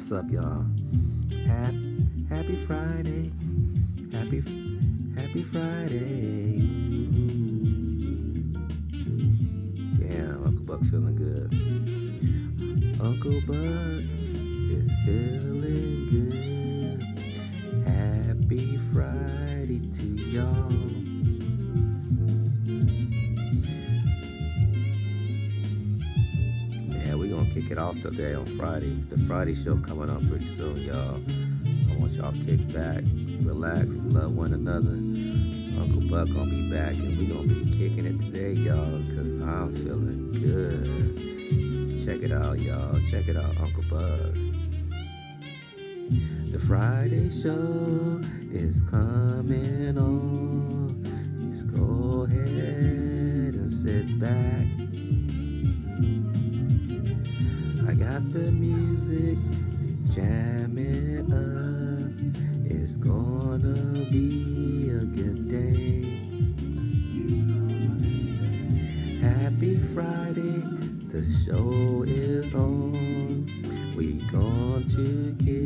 What's up, y'all? Happy, happy Friday. Happy, happy Friday. Damn, Uncle Buck's feeling good. Uncle Buck is feeling good. Happy Friday to y'all. Kick it off today on Friday. The Friday show coming up pretty soon, y'all. I want y'all kick back, relax, love one another. Uncle Buck gonna be back and we gonna be kicking it today, y'all, cause I'm feeling good. Check it out, y'all. Check it out, Uncle Buck. The Friday show is coming on. Just go ahead and sit back. The music jamming up. It's gonna be a good day. Happy Friday, the show is on. We to kick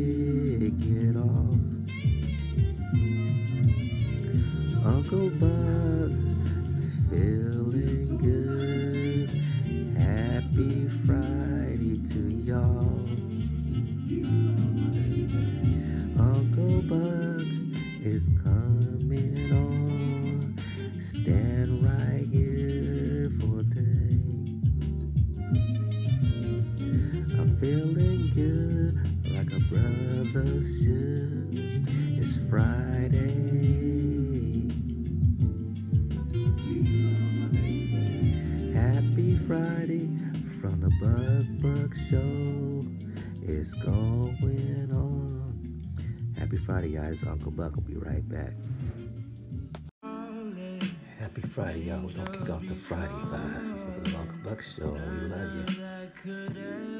back. Happy Friday, y'all. Gonna kick off the Friday vibes. This is Uncle Buck Show. We love you.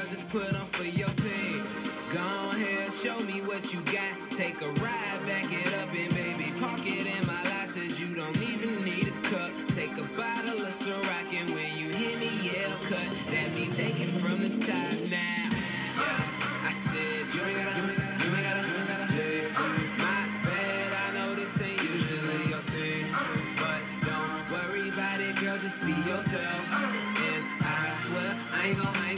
girl, just put on for your pain. Go ahead, show me what you got. Take a ride, back it up, and baby, park it in my license. You don't even need a cup. Take a bottle of Ciroc, and when you hear me yell cut, that means take it from the top now. Yeah, I said, you ain't gotta, you ain't gotta, you ain't gotta, you ain't my bad, I know this ain't usually your scene, but don't worry it, girl, just be yourself. And I swear, I ain't gonna.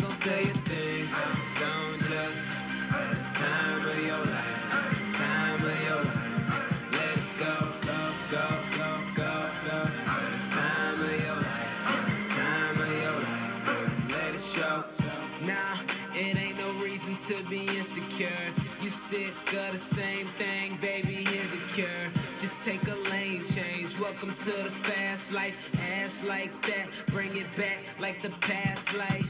Welcome to the fast life, ass like that. Bring it back like the past life.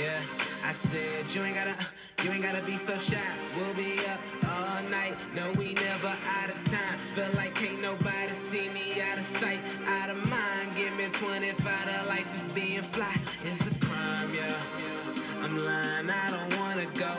Yeah, I said you ain't gotta, you ain't gotta be so shy. We'll be up all night. No, we never out of time. Feel like can't nobody see me out of sight, out of mind. Give me 25 to life of being fly. It's a crime, yeah. I'm lying, I don't wanna go.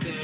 quiet.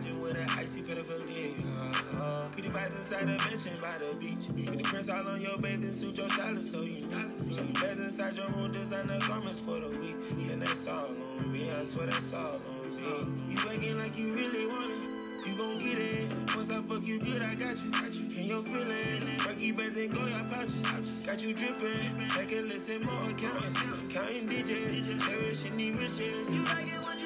Flashing with an icy pitiful dick. Uh, pretty vibes inside the mansion by the beach. With the prints all on your bathing suit, your stylist so you. So you best inside your room, designer garments for the week. And that's all on me, I swear that's all on me. You waking like you really want it. You gon' get it. Once I fuck you good, I got you. Got you in your feelings. Rocky bands and go your pouches. Got you dripping. Take a listen, more accounts. Counting digits. Cherishing the riches. You like it what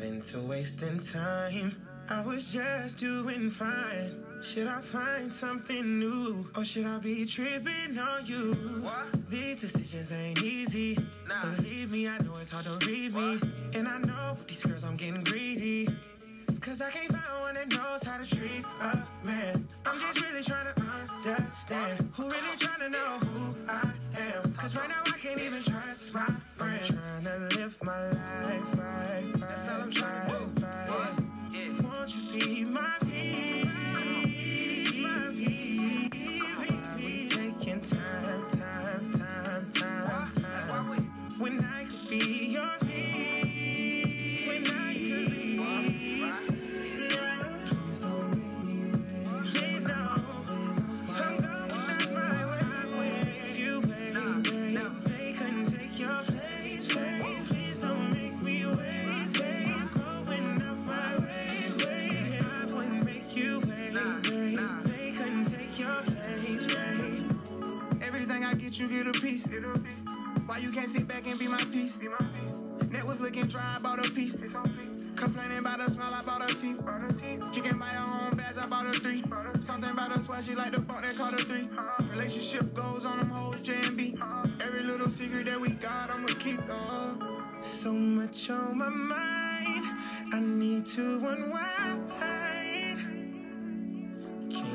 Not into wasting time. I was just doing fine. Should I find something new? Or should I be tripping on you? These decisions ain't easy. Believe me, I know it's hard to read me. And I know for these girls I'm getting greedy. Cause I can't find one that knows how to treat a man. I'm just really trying to understand who really trying to know who I am. Cause right now can't even trust my friends. Trying to live my life right, right. That's all I'm trying to do. Right. Won't you be my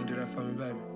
do that for me, baby?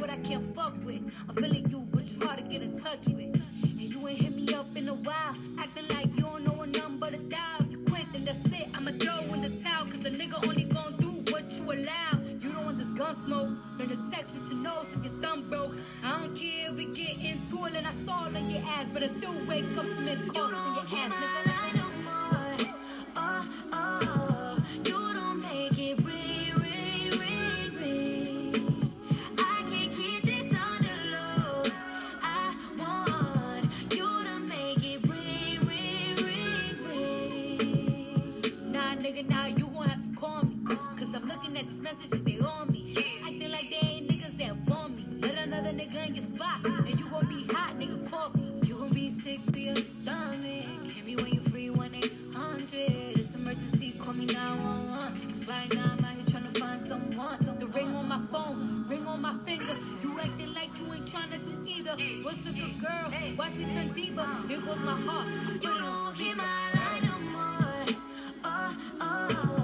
What I can't fuck with. I'm feeling you, but you hard to get in touch with. And you ain't hit me up in a while. Acting like you don't know a number a dial. You quit, then that's it. I'ma throw in the towel. Cause a nigga only gon' do what you allow. You don't want this gun smoke. Been a text with your nose if your thumb broke. I don't care if we get into it and I stall on your ass. But I still wake up to miss You calls from your ass, nigga. Oh, oh, on my finger. You acting like you ain't trying to do either. What's a good girl? Watch me turn deeper. Here goes my heart. You don't hear my line no more. Oh, oh.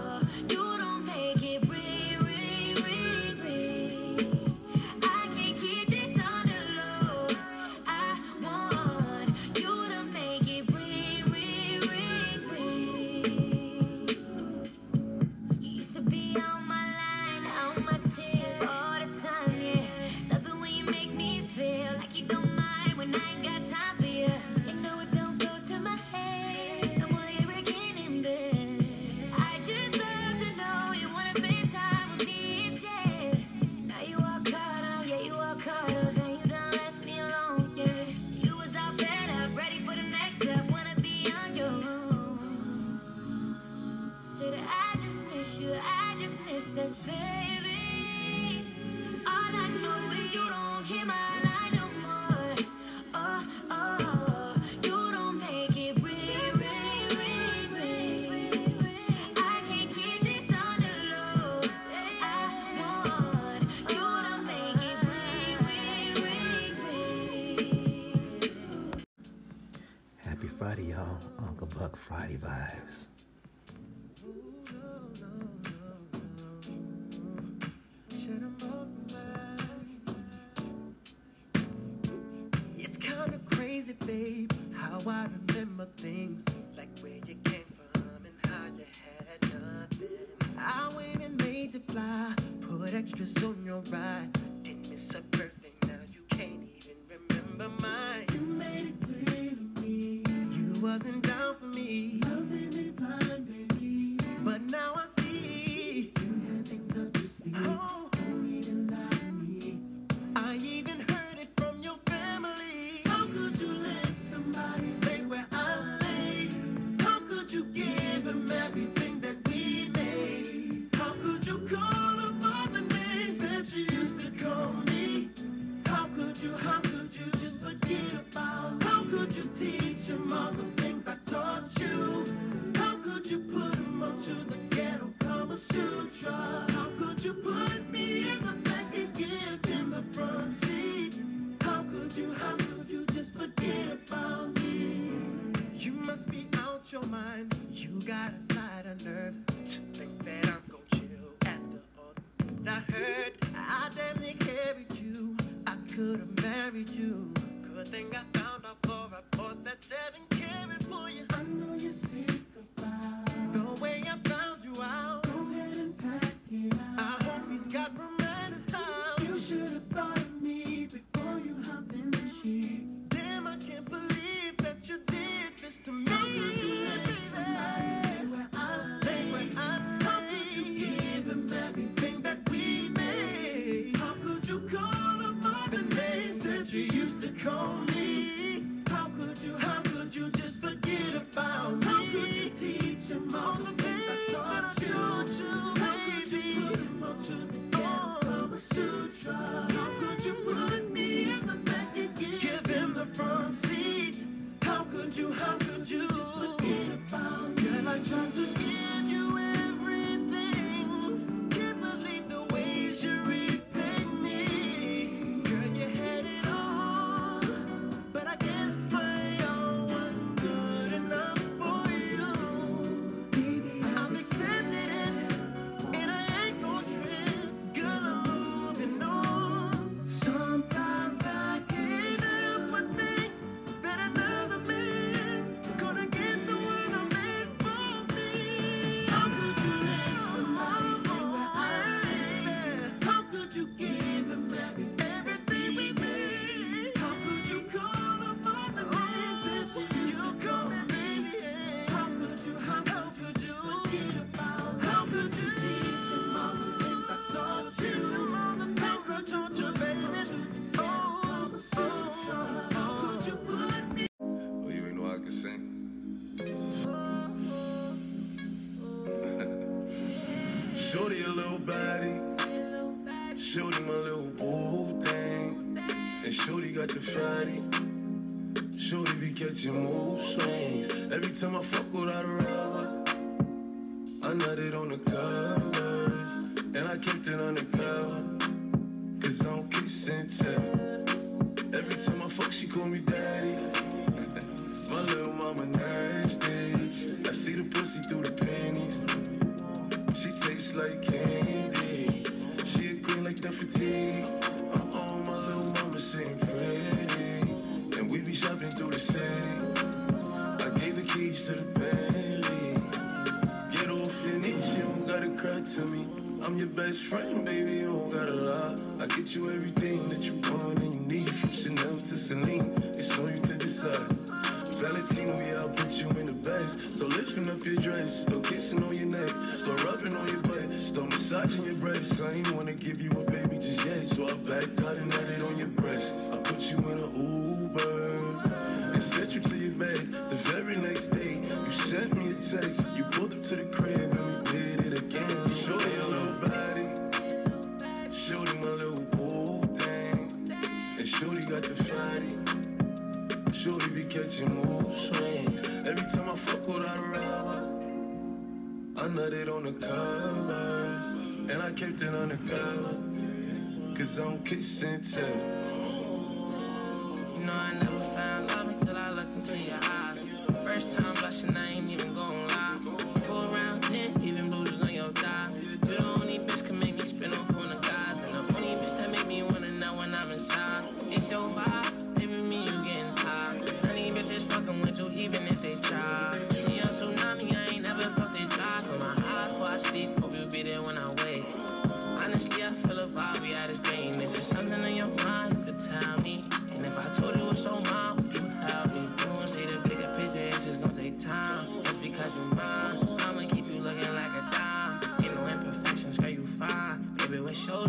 y'all Uncle Buck Friday vibes. little body. Shorty my little boo thing. And Shorty got the fatty. Shorty be catching mood swings. Every time I fuck without a rubber, I nut it on the covers. And I kept it on undercover. Cause I'm kissing tell. Every time I fuck, she call me daddy. my little mama nasty. I see the pussy through the panties. Like candy. She a queen like Nefertiti. Uh-oh, my little mama sitting pretty. And we be shopping through the city. I gave the keys to the Bentley. Get off your knees, you don't gotta cry to me. I'm your best friend, baby, you don't gotta lie. I get you everything that you want and you need. From Chanel to Celine, it's on you to decide. Valentino, yeah, I'll put you in the best. So lifting up your dress, start kissing on your neck, start rubbing on your butt, start massaging your breasts. I ain't wanna give you a baby just yet, so I backed out and had it on your breast. I put you in an Uber and sent you to your bed. The very next day, you sent me a text. You pulled up to the crib It undercover. Cause I'm kissing too.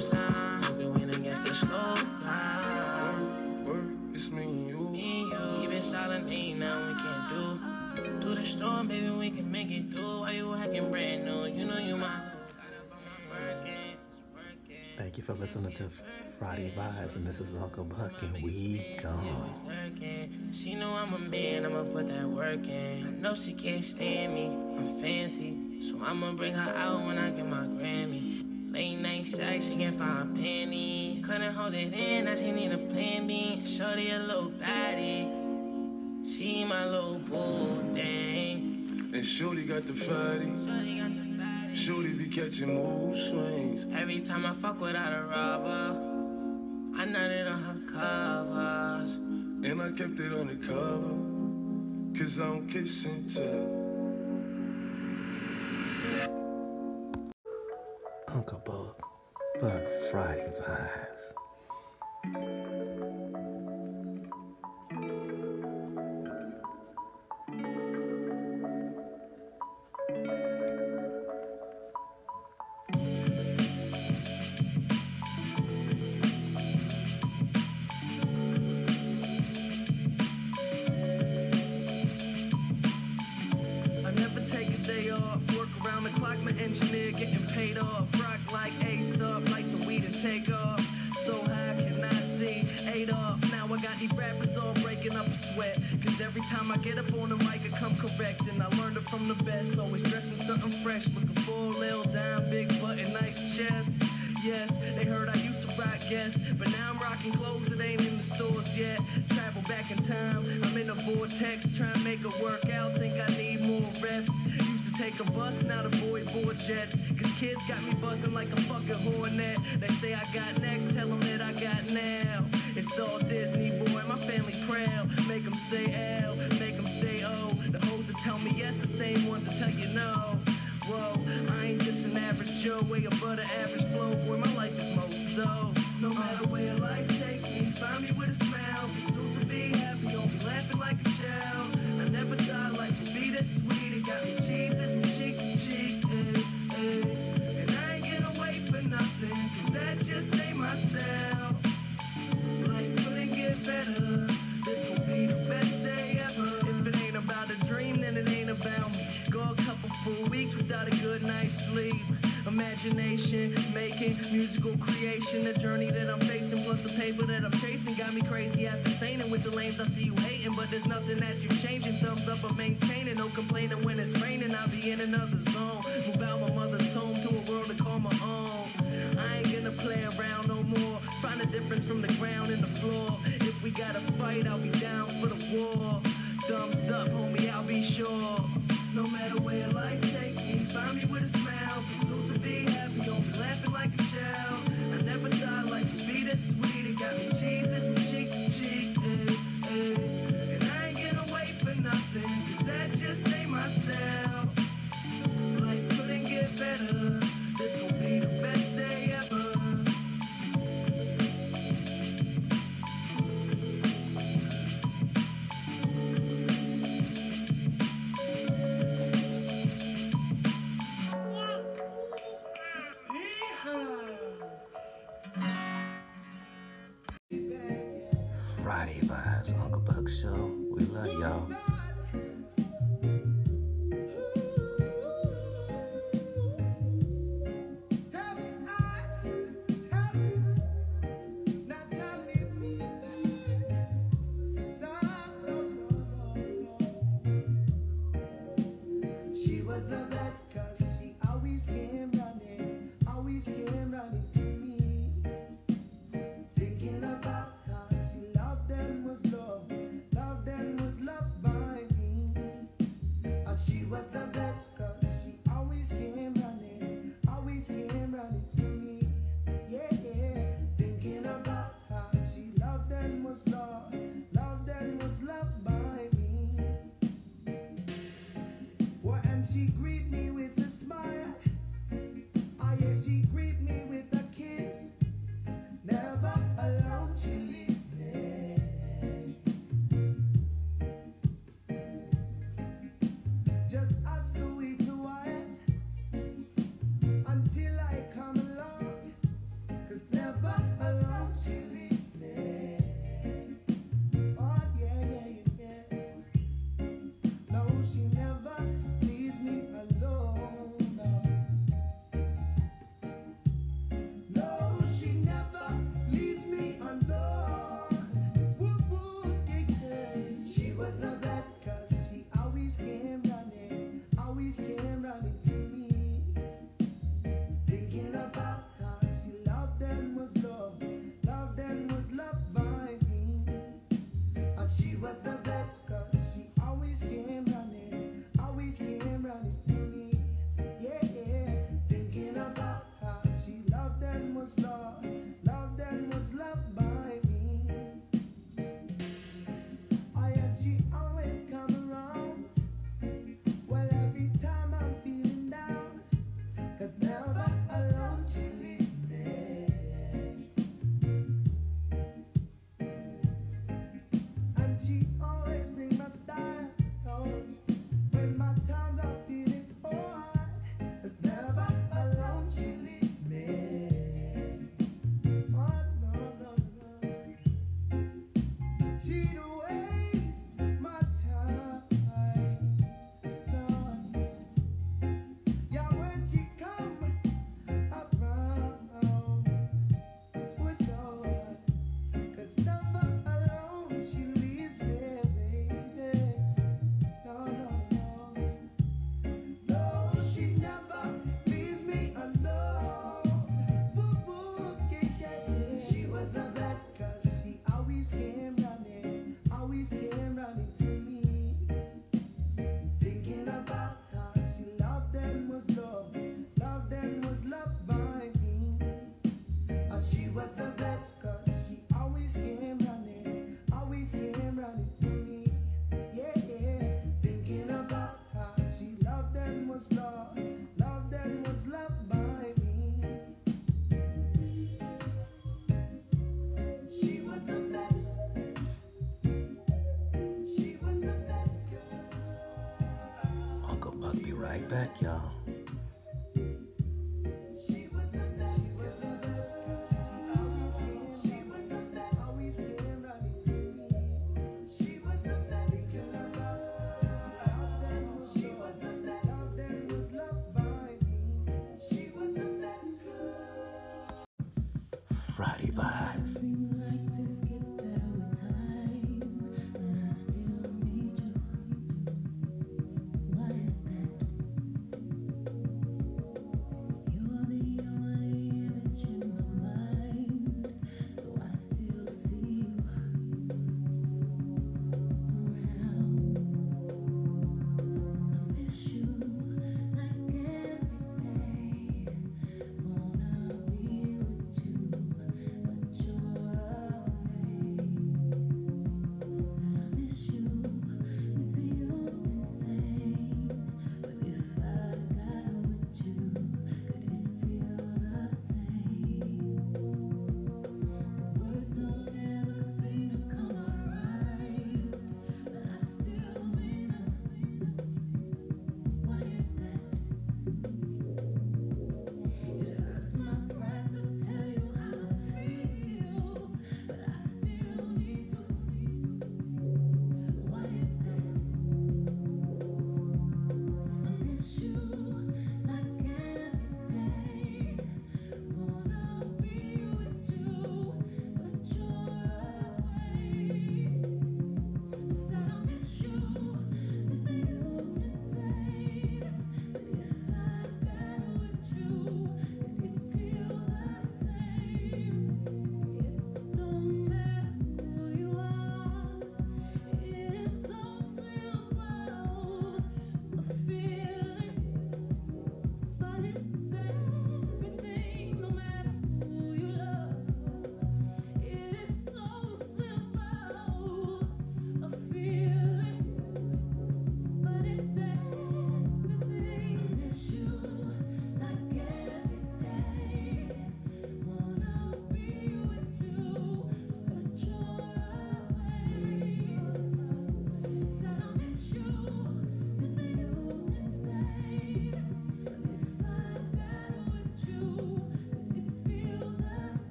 Sign? Hope you win against the slow line. Word, word, it's me and you. Me and you, keep it silent, ain't nothing we can't do. Through the storm, baby, we can make it through. Why you acting brand new? You know you my. Thank you for listening to Friday Vibes, and this is Uncle Buck, and we gone. Lurking. She know I'm a man, I'ma put that work in. I know she can't stand me, I'm fancy. So I'ma bring her out when I get my Grammy. Late night sex, she can find panties. Couldn't hold it in, now she need a plan B. Shorty a little baddie. She my little boo thing. And Shorty got the fatty. Shorty got the fatty. Shorty be catching mood swings. Every time I fuck without a rubber, I nutted on her covers. And I kept it undercover. cause I don't kiss and too. Uncle Buck, Buck Friday Vibes. Get up on the mic, and come correct. And I learned it from the best. Always dressing something fresh. Looking a little down, big butt and nice chest. Yes, they heard I used to rock guests, but now I'm rocking clothes that ain't in the stores yet. Travel back in time, I'm in a vortex, trying to make it work out. Think I need more reps. Used to take a bus, now the boy board jets. Cause kids got me buzzing like a fucking me, with a smile. Soon to be happy, don't be laughing like a child. I never thought life would be this sweet. It got me cheesing from cheek to cheek. And I ain't for nothing, cause that just ain't my style. Life couldn't get better. This be the best day ever. If it ain't about a dream, then it ain't about me. Go a couple full weeks without a good night's sleep. Imagination, making musical creation, a journey paper that I'm chasing. Got me crazy after saying with the lames I see you hating, but there's nothing that you changing. Thumbs up, I'm maintaining, no complaining when it's raining. I'll be in another zone. Move out my mother's home to a world to call my own. I ain't gonna play around no more. Find a difference from the ground and the floor.